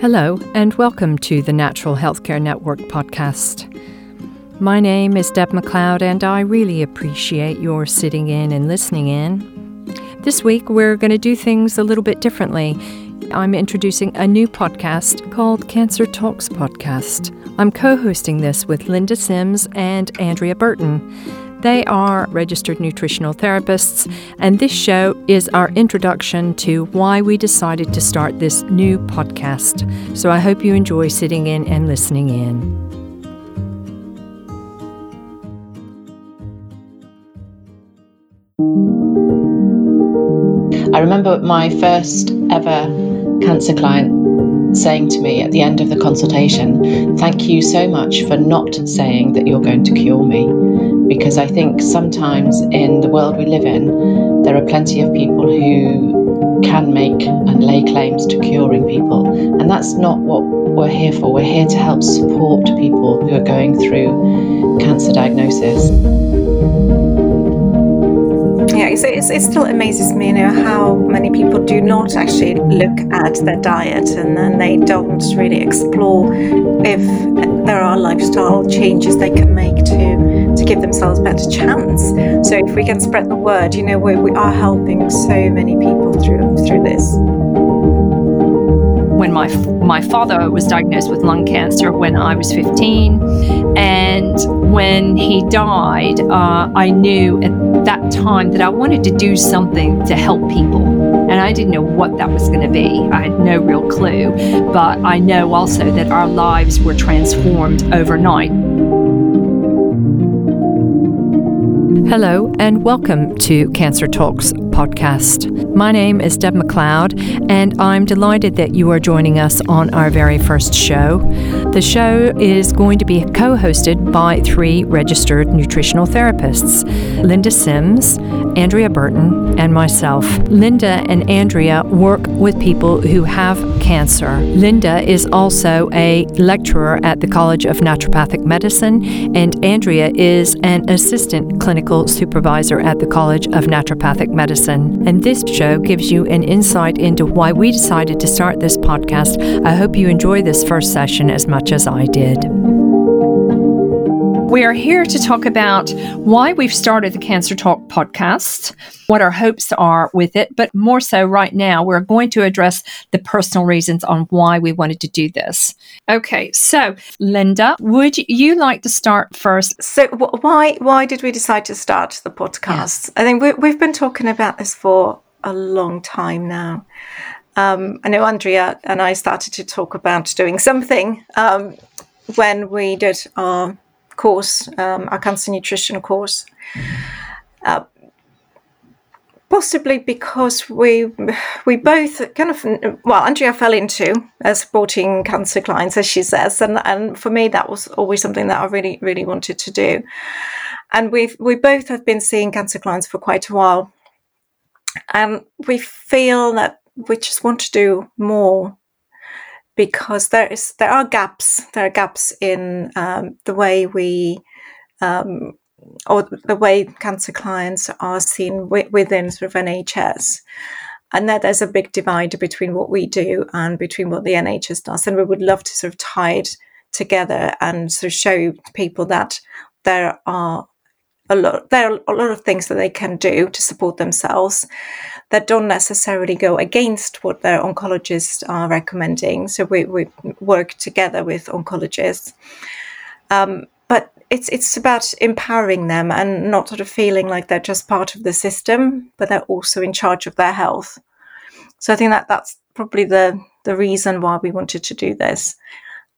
Hello, and welcome to the Natural Healthcare Network podcast. My name is Deb MacLeod, and I really appreciate your sitting in and listening in. This week, we're going to do things a little bit differently. I'm introducing a new podcast called Cancer Talks Podcast. I'm co hosting this with Linda Sims and Andrea Burton. They are registered nutritional therapists, and this show is our introduction to why we decided to start this new podcast. So I hope you enjoy sitting in and listening in. I remember my first ever cancer client saying to me at the end of the consultation, Thank you so much for not saying that you're going to cure me because I think sometimes in the world we live in, there are plenty of people who can make and lay claims to curing people. And that's not what we're here for. We're here to help support people who are going through cancer diagnosis. Yeah, so it still amazes me, you know, how many people do not actually look at their diet and then they don't really explore if there are lifestyle changes they can make to to give themselves a better chance. So if we can spread the word, you know, we, we are helping so many people through through this. When my my father was diagnosed with lung cancer when I was 15, and when he died, uh, I knew at that time that I wanted to do something to help people. And I didn't know what that was going to be. I had no real clue. But I know also that our lives were transformed overnight Hello, and welcome to Cancer Talks podcast. My name is Deb MacLeod, and I'm delighted that you are joining us on our very first show. The show is going to be co hosted by three registered nutritional therapists Linda Sims, Andrea Burton, and myself. Linda and Andrea work with people who have cancer. Linda is also a lecturer at the College of Naturopathic Medicine, and Andrea is an assistant clinical supervisor at the College of Naturopathic Medicine. And this show gives you an insight into why we decided to start this podcast. I hope you enjoy this first session as much as I did. We are here to talk about why we've started the Cancer Talk podcast, what our hopes are with it, but more so right now, we're going to address the personal reasons on why we wanted to do this. Okay, so Linda, would you like to start first? So, why why did we decide to start the podcast? I think we, we've been talking about this for a long time now. Um, I know Andrea and I started to talk about doing something um, when we did our course, um, our cancer nutrition course. Uh, possibly because we we both kind of well andrea fell into uh, supporting cancer clients as she says and and for me that was always something that i really really wanted to do and we've we both have been seeing cancer clients for quite a while and we feel that we just want to do more because there is there are gaps. There are gaps in um, the way we um, or the way cancer clients are seen w- within sort of NHS. And that there's a big divide between what we do and between what the NHS does. And we would love to sort of tie it together and sort of show people that there are a lot there are a lot of things that they can do to support themselves that don't necessarily go against what their oncologists are recommending. So we, we work together with oncologists. Um, but it's it's about empowering them and not sort of feeling like they're just part of the system, but they're also in charge of their health. So I think that that's probably the the reason why we wanted to do this.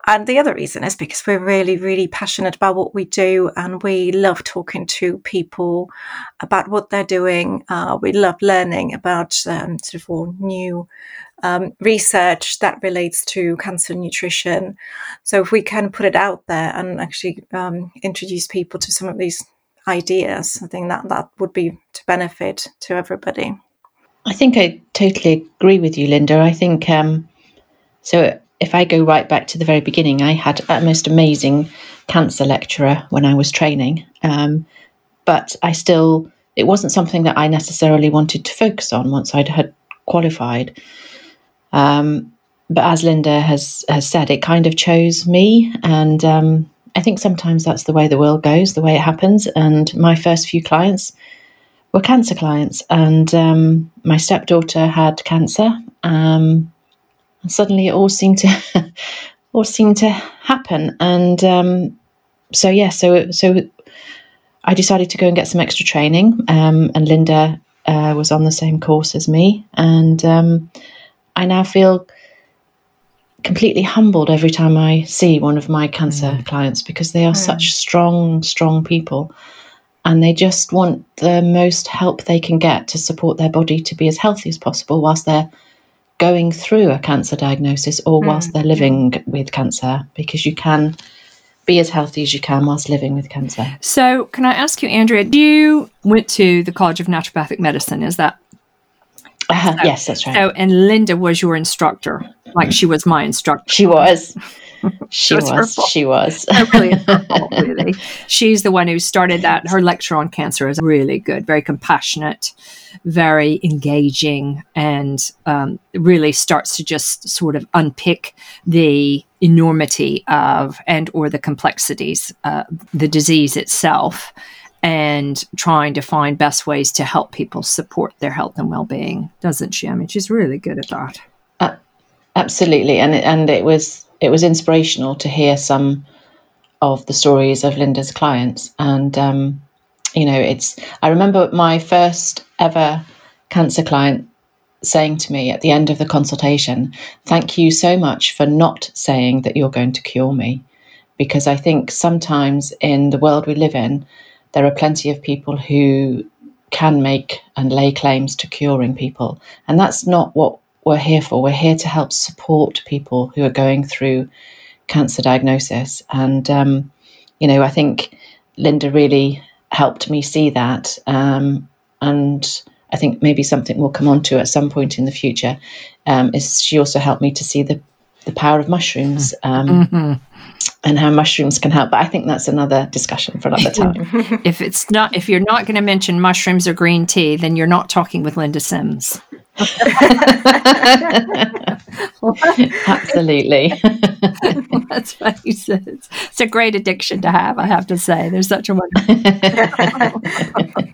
And the other reason is because we're really, really passionate about what we do and we love talking to people about what they're doing. Uh, we love learning about um, sort of all new um, research that relates to cancer nutrition. So if we can put it out there and actually um, introduce people to some of these ideas, I think that that would be to benefit to everybody. I think I totally agree with you, Linda. I think um, so if I go right back to the very beginning, I had a most amazing cancer lecturer when I was training. Um, but I still, it wasn't something that I necessarily wanted to focus on once I'd had qualified. Um, but as Linda has has said, it kind of chose me, and um, I think sometimes that's the way the world goes, the way it happens. And my first few clients were cancer clients, and um, my stepdaughter had cancer. Um, and suddenly, it all seemed to all seemed to happen, and um, so yeah, so so I decided to go and get some extra training, um, and Linda uh, was on the same course as me, and um, I now feel completely humbled every time I see one of my cancer mm. clients because they are mm. such strong, strong people and they just want the most help they can get to support their body to be as healthy as possible whilst they're going through a cancer diagnosis or mm. whilst they're living with cancer because you can be as healthy as you can whilst living with cancer. So, can I ask you, Andrea, you went to the College of Naturopathic Medicine, is that uh, so, yes, that's right. So, and Linda was your instructor, like she was my instructor. She was. She was. was she was. really, fault, really. She's the one who started that. Her lecture on cancer is really good, very compassionate, very engaging, and um, really starts to just sort of unpick the enormity of and or the complexities, uh, the disease itself and trying to find best ways to help people support their health and well-being doesn't she? I mean she's really good at that. Uh, absolutely. And and it was it was inspirational to hear some of the stories of linda's clients. And um, you know it's i remember my first ever cancer client saying to me at the end of the consultation thank you so much for not saying that you're going to cure me. Because i think sometimes in the world we live in there are plenty of people who can make and lay claims to curing people. And that's not what we're here for. We're here to help support people who are going through cancer diagnosis. And, um, you know, I think Linda really helped me see that. Um, and I think maybe something we'll come on to at some point in the future um, is she also helped me to see the, the power of mushrooms. Um, mm-hmm and how mushrooms can help. But I think that's another discussion for another time. if it's not, if you're not going to mention mushrooms or green tea, then you're not talking with Linda Sims. Absolutely. That's funny. It's, it's a great addiction to have, I have to say. There's such a wonderful.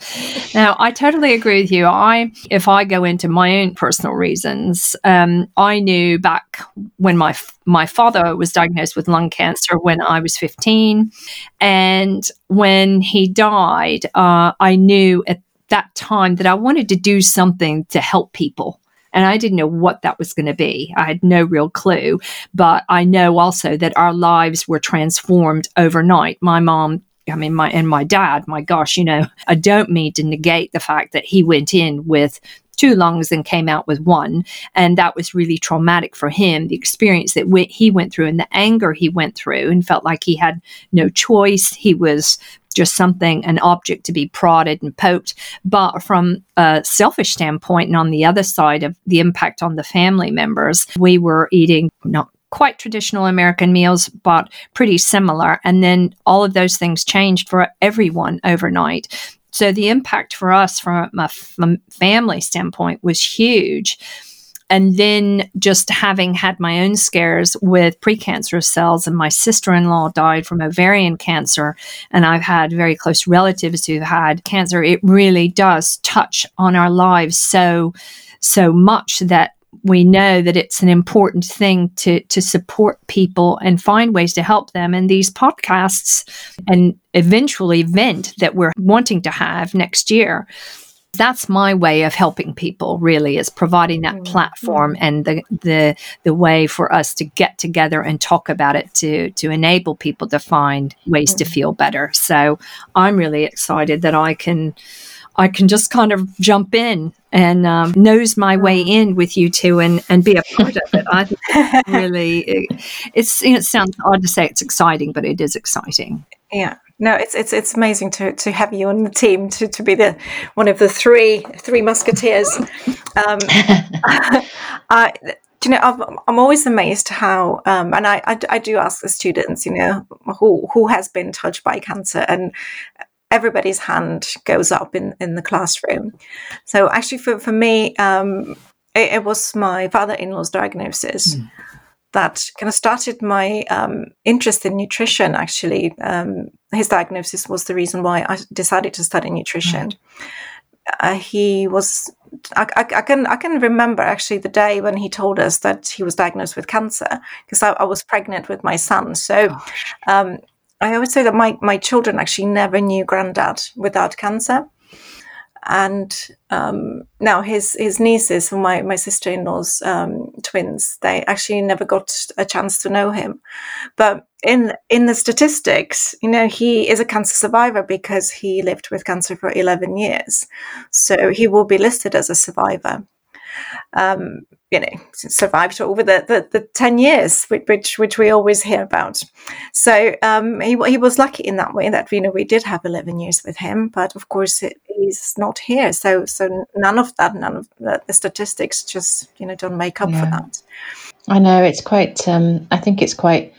now, I totally agree with you. I, if I go into my own personal reasons, um, I knew back when my my father was diagnosed with lung cancer when I was 15, and when he died, uh, I knew at that time that I wanted to do something to help people. And I didn't know what that was going to be. I had no real clue. But I know also that our lives were transformed overnight. My mom I mean, my and my dad, my gosh, you know, I don't mean to negate the fact that he went in with two lungs and came out with one. And that was really traumatic for him. The experience that we, he went through and the anger he went through and felt like he had no choice. He was just something, an object to be prodded and poked. But from a selfish standpoint, and on the other side of the impact on the family members, we were eating not quite traditional American meals, but pretty similar. And then all of those things changed for everyone overnight. So the impact for us from a family standpoint was huge. And then just having had my own scares with precancerous cells, and my sister in law died from ovarian cancer, and I've had very close relatives who've had cancer, it really does touch on our lives so, so much that we know that it's an important thing to to support people and find ways to help them. And these podcasts and eventually event that we're wanting to have next year that's my way of helping people really is providing that mm-hmm. platform and the the the way for us to get together and talk about it to to enable people to find ways mm-hmm. to feel better so i'm really excited that i can I can just kind of jump in and um, nose my way in with you two and, and be a part of it. I think it's really, it, it's, it sounds odd to say it's exciting, but it is exciting. Yeah no, it's it's it's amazing to to have you on the team to, to be the one of the three three musketeers. Um, I, you know, I'm, I'm always amazed how, um, and I, I, I do ask the students, you know, who who has been touched by cancer, and everybody's hand goes up in in the classroom. So actually, for for me, um, it, it was my father-in-law's diagnosis mm. That kind of started my um, interest in nutrition. Actually, um, his diagnosis was the reason why I decided to study nutrition. Right. Uh, he was I, I, I, can I can remember actually the day when he told us that he was diagnosed with cancer because I, I, was pregnant with my son. So um, I always say that my my children actually never knew granddad without cancer and um, now his his nieces, and my my sister in law's um, twins, they actually never got a chance to know him. But in in the statistics, you know, he is a cancer survivor because he lived with cancer for eleven years, so he will be listed as a survivor um, you know, survived over the, the, the, 10 years, which, which we always hear about. So um, he, he was lucky in that way that, you know, we did have 11 years with him, but of course it, he's not here. So, so none of that, none of the, the statistics just, you know, don't make up yeah. for that. I know it's quite, um, I think it's quite,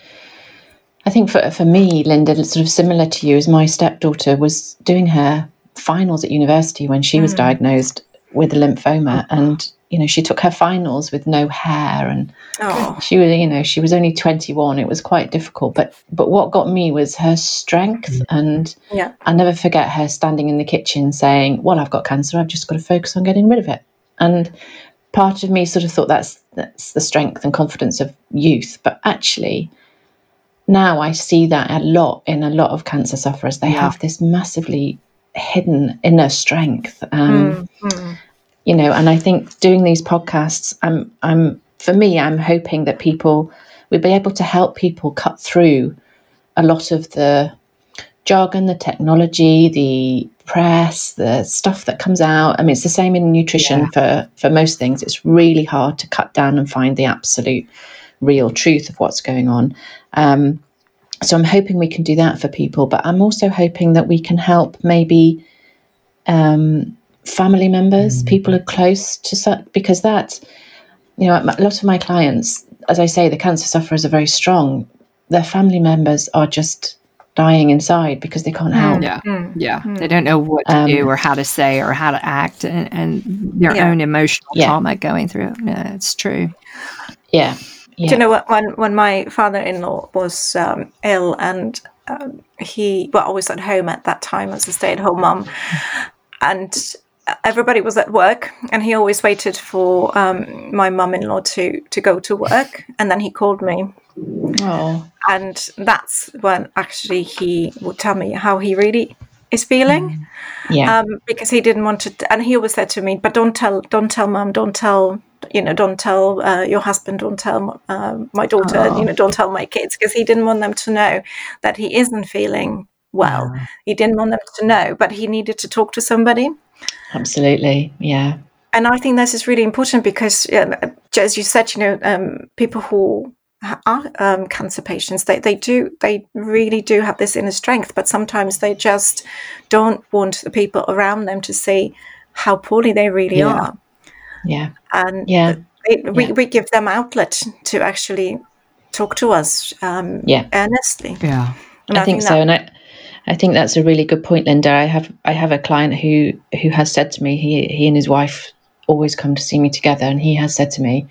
I think for, for me, Linda, sort of similar to you, as my stepdaughter was doing her finals at university when she was mm. diagnosed with a lymphoma and you know, she took her finals with no hair and oh. she was, you know, she was only 21. It was quite difficult. But but what got me was her strength. Mm. And yeah. I'll never forget her standing in the kitchen saying, Well, I've got cancer, I've just got to focus on getting rid of it. And part of me sort of thought that's that's the strength and confidence of youth. But actually now I see that a lot in a lot of cancer sufferers. They yeah. have this massively hidden inner strength. Um, mm, mm you know, and I think doing these podcasts, I'm, I'm, for me, I'm hoping that people will be able to help people cut through a lot of the jargon, the technology, the press, the stuff that comes out. I mean, it's the same in nutrition yeah. for for most things. It's really hard to cut down and find the absolute real truth of what's going on. Um, so I'm hoping we can do that for people, but I'm also hoping that we can help maybe um, family members, mm. people are close to such, because that, you know, a lot of my clients, as I say, the cancer sufferers are very strong. Their family members are just dying inside because they can't help. Yeah, mm. yeah, mm. they don't know what to um, do or how to say or how to act, and, and their yeah. own emotional yeah. trauma going through. Yeah, it's true. Yeah. yeah. Do you know what? When when my father-in-law was um, ill and um, he well, I was at home at that time as a stay-at-home mom, and everybody was at work and he always waited for um, my mum-in-law to to go to work and then he called me oh and that's when actually he would tell me how he really is feeling mm. yeah um, because he didn't want to and he always said to me but don't tell don't tell mum don't tell you know don't tell uh, your husband don't tell uh, my daughter oh. you know don't tell my kids because he didn't want them to know that he isn't feeling well yeah. he didn't want them to know but he needed to talk to somebody Absolutely, yeah. And I think this is really important because, um, as you said, you know, um, people who are um, cancer patients, they, they do, they really do have this inner strength, but sometimes they just don't want the people around them to see how poorly they really yeah. are. Yeah. And yeah. They, we, yeah. we give them outlet to actually talk to us um, yeah. earnestly. Yeah. I, I, think, think so. and I, I think that's a really good point, Linda. I have I have a client who who has said to me he he and his wife always come to see me together, and he has said to me,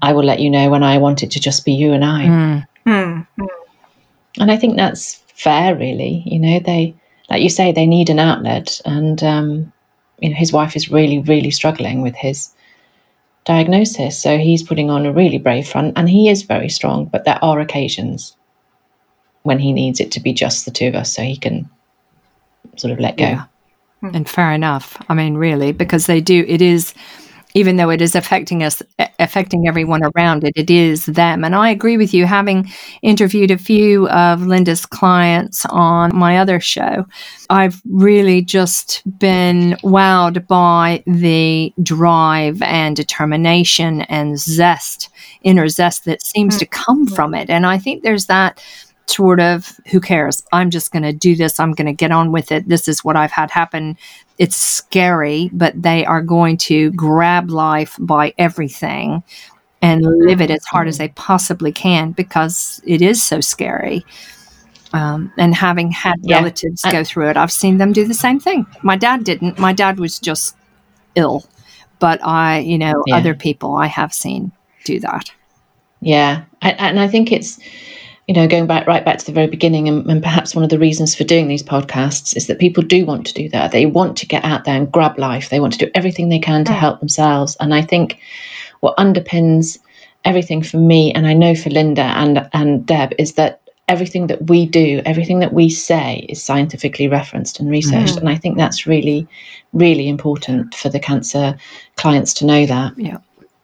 "I will let you know when I want it to just be you and I." Mm. Mm. And I think that's fair, really. You know, they like you say they need an outlet, and um, you know his wife is really really struggling with his diagnosis, so he's putting on a really brave front, and he is very strong. But there are occasions when he needs it to be just the two of us so he can sort of let go. Yeah. And fair enough. I mean, really, because they do, it is, even though it is affecting us, affecting everyone around it, it is them. And I agree with you, having interviewed a few of Linda's clients on my other show, I've really just been wowed by the drive and determination and zest, inner zest that seems mm-hmm. to come mm. from it. And I think there's that sort of who cares? I'm just going to do this. I'm going to get on with it. This is what i've had happen. It's scary but they are going to grab life by everything and live it as hard as they possibly can because it is so scary. Um, and having had yeah. relatives go through it i've seen them do the same thing. My dad didn't. My dad was just ill but I, you know, yeah. other people I have seen do that. Yeah, and I think it's you know, going back right back to the very beginning, and, and, perhaps one of the reasons for doing these podcasts is that people do want to do that. They want to get out there and grab life. They want to do everything they can to mm. help themselves. And I think what underpins everything for me, and I know for Linda and and Deb, is that everything that we do, everything that we say, is scientifically referenced and researched. Mm. And I think that's really, really important for the cancer clients to know that. Yeah.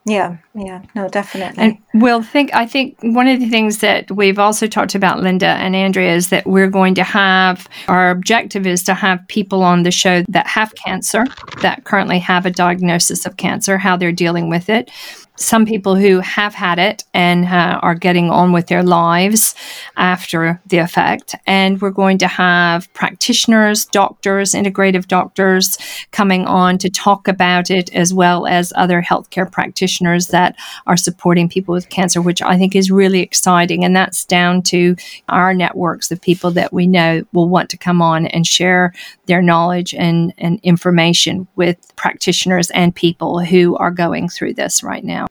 Yeah, yeah, no, definitely. And we'll think, I think one of the things that we've also talked about, Linda and Andrea, is that we're going to have our objective is to have people on the show that have cancer, that currently have a diagnosis of cancer, how they're dealing with it, some people who have had it and uh, are getting on with their lives after the effect. And we're going to have practitioners, doctors, integrative doctors coming on to talk about it, as well as other healthcare practitioners that are supporting people with cancer, which I think is really exciting. And that's down to our networks of people that we know will want to come on and share their knowledge and, and information with practitioners and people who are going through this right now.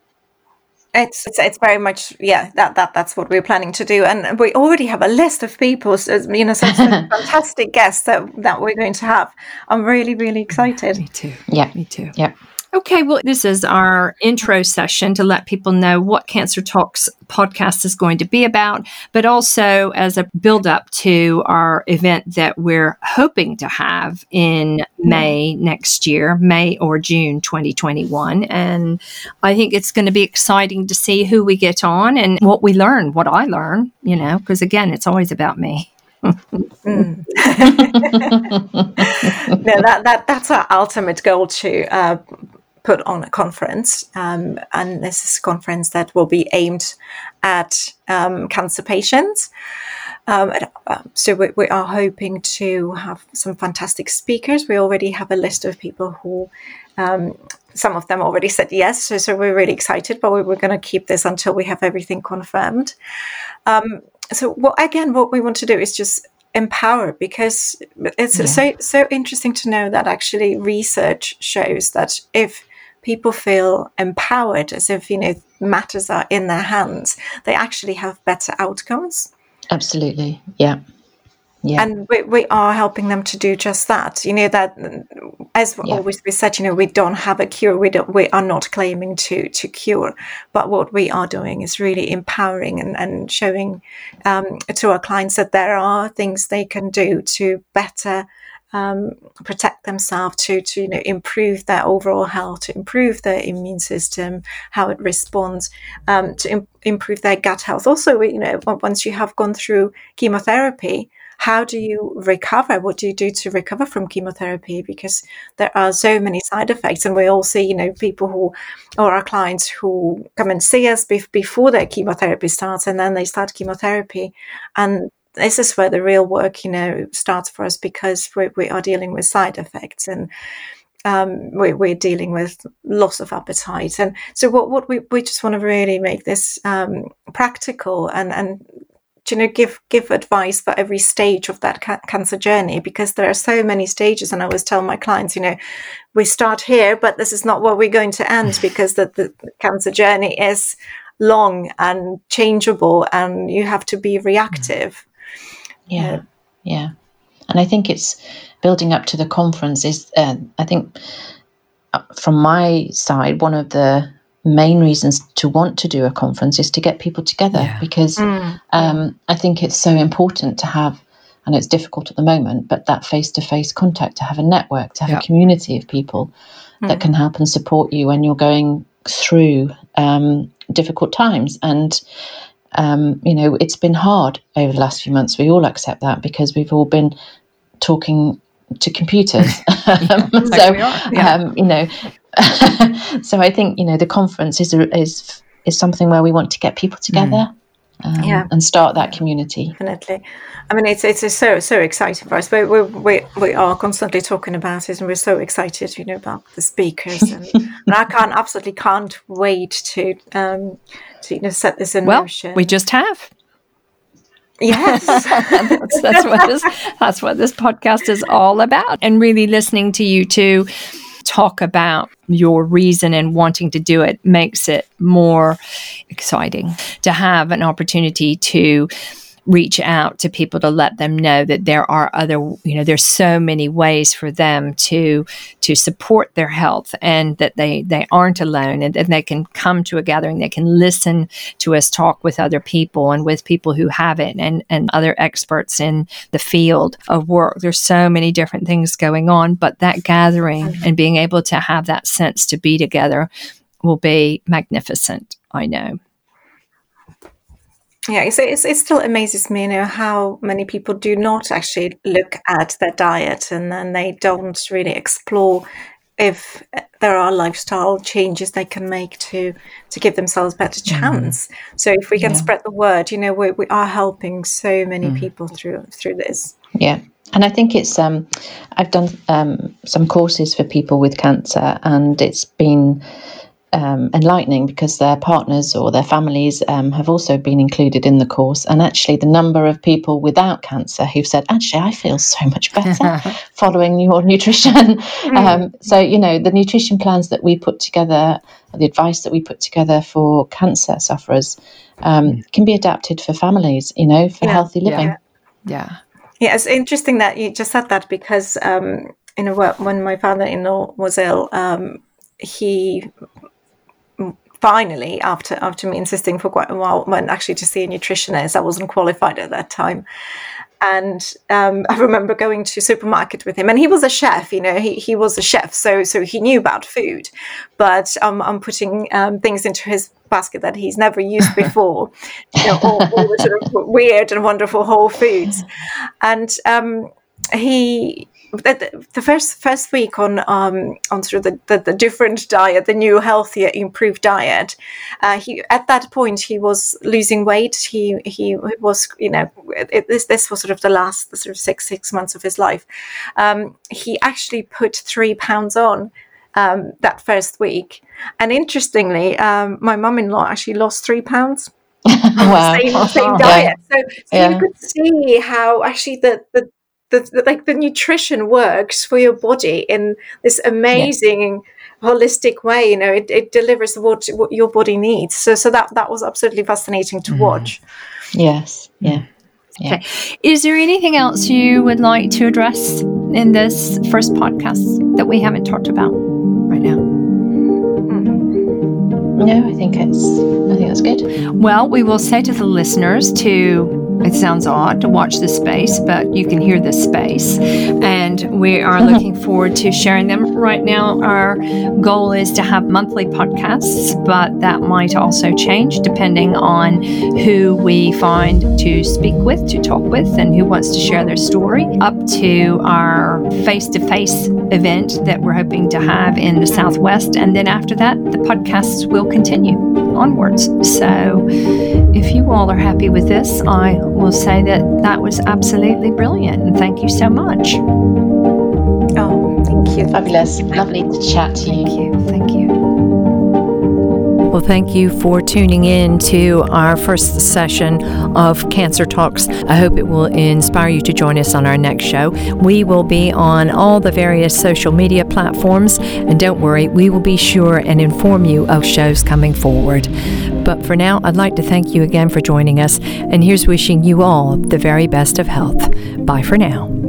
It's, it's, it's very much yeah that that that's what we're planning to do, and we already have a list of people, so, you know, some, some fantastic guests that that we're going to have. I'm really really excited. Me too. Yeah, me too. Yeah. Okay, well, this is our intro session to let people know what Cancer Talks podcast is going to be about, but also as a build up to our event that we're hoping to have in May next year, May or June 2021. And I think it's going to be exciting to see who we get on and what we learn, what I learn, you know, because again, it's always about me. mm. no, that, that that's our ultimate goal to uh, put on a conference, um, and this is a conference that will be aimed at um, cancer patients. Um, uh, so we, we, are hoping to have some fantastic speakers. We already have a list of people who, um, some of them already said yes. So, so we're really excited, but we, are going to keep this until we have everything confirmed. Um, so what again, what we want to do is just empower because it's yeah. so so interesting to know that actually research shows that if people feel empowered as if you know matters are in their hands they actually have better outcomes absolutely yeah yeah. And we, we are helping them to do just that. You know that, as yeah. always we said, you know we don't have a cure. We don't. We are not claiming to to cure, but what we are doing is really empowering and and showing um, to our clients that there are things they can do to better um, protect themselves, to to you know improve their overall health, to improve their immune system, how it responds, um, to Im- improve their gut health. Also, you know, once you have gone through chemotherapy, how do you recover? What do you do to recover from chemotherapy? Because there are so many side effects, and we all see, you know, people who, or our clients who come and see us be- before their chemotherapy starts, and then they start chemotherapy, and this is where the real work, you know, starts for us because we, we are dealing with side effects and um, we, we're dealing with loss of appetite. And so what, what we, we just want to really make this um, practical and, and you know give give advice for every stage of that ca- cancer journey because there are so many stages. And i always tell my clients you know we start here but this is not where we're going to end because the, the cancer journey is long and changeable and you have to be reactive yeah, yeah. And I think it's building up to the conference is, uh, I think, uh, from my side, one of the main reasons to want to do a conference is to get people together yeah. because mm. um, I think it's so important to have, and it's difficult at the moment, but that face to face contact, to have a network, to have yeah. a community of people mm. that can help and support you when you're going through um, difficult times. And um, you know, it's been hard over the last few months. We all accept that because we've all been talking to computers. so, yeah. um, you know, so I think you know the conference is is is something where we want to get people together. Mm. Um, yeah. and start that community. Definitely. I mean, it's it's so so exciting for us. We we we, we are constantly talking about it, and we're so excited, you know, about the speakers, and, and I can't absolutely can't wait to um, to you know set this in well, motion. We just have. Yes, that's, that's what this that's what this podcast is all about, and really listening to you to talk about your reason and wanting to do it makes it more exciting to have an opportunity to reach out to people to let them know that there are other you know there's so many ways for them to to support their health and that they they aren't alone and, and they can come to a gathering they can listen to us talk with other people and with people who have it and and other experts in the field of work there's so many different things going on but that gathering mm-hmm. and being able to have that sense to be together will be magnificent i know yeah, so it's, it still amazes me, you know, how many people do not actually look at their diet and then they don't really explore if there are lifestyle changes they can make to to give themselves better mm-hmm. chance. mm So if we can yeah. spread the word, you know, we, we are helping so many mm people through through this. Yeah. And I think it's um, I've done um, some courses for people with cancer, and it's been um, enlightening because their partners or their families um, have also been included in the course. And actually, the number of people without cancer who've said, actually, I feel so much better following your nutrition. Mm. Um, so, you know, the nutrition plans that we put together, the advice that we put together for cancer sufferers um, mm. can be adapted for families, you know, for yeah. healthy living. Yeah. yeah. Yeah, it's interesting that you just said that because, um, you know, when my father in law was ill, um, he finally, after after me insisting for quite a while, went actually to see a nutritionist. I wasn't qualified at that time. And um, I remember going to supermarket with him, and he was a chef. You know, he, he was a chef, so so he knew about food. But um, I'm putting um, things into his basket that he's never used before, you know, all, all the sort of weird and wonderful whole foods. And um, he the, the first first week on um, on sort of the, the, the, different diet, the new healthier, improved diet, uh, he at that point he was losing weight. He he was you know it, this this was sort of the last the sort of six six months of his life. Um, he actually put three pounds on. Um, that first week, and interestingly, um, my mum-in-law actually lost three pounds. wow. same, same diet. So, so yeah. you could see how actually the, the the, the, like the nutrition works for your body in this amazing yeah. holistic way you know it, it delivers what, what your body needs so so that that was absolutely fascinating to mm. watch yes yeah yeah. Okay. Is there anything else you would like to address in this first podcast that we haven't talked about right now? No, I think it's I think that's good. Well, we will say to the listeners to it sounds odd to watch this space, but you can hear this space. And we are mm-hmm. looking forward to sharing them. Right now, our goal is to have monthly podcasts, but that might also change depending on who we find to speak with, to talk with, and who wants to share their story, up to our face to face event that we're hoping to have in the Southwest. And then after that, the podcasts will continue onwards. So if you all are happy with this, I will say that that was absolutely brilliant and thank you so much. Oh, thank you. Fabulous. Lovely to chat to you. Thank you. Thank you. Well, thank you for tuning in to our first session of Cancer Talks. I hope it will inspire you to join us on our next show. We will be on all the various social media platforms, and don't worry, we will be sure and inform you of shows coming forward. But for now, I'd like to thank you again for joining us, and here's wishing you all the very best of health. Bye for now.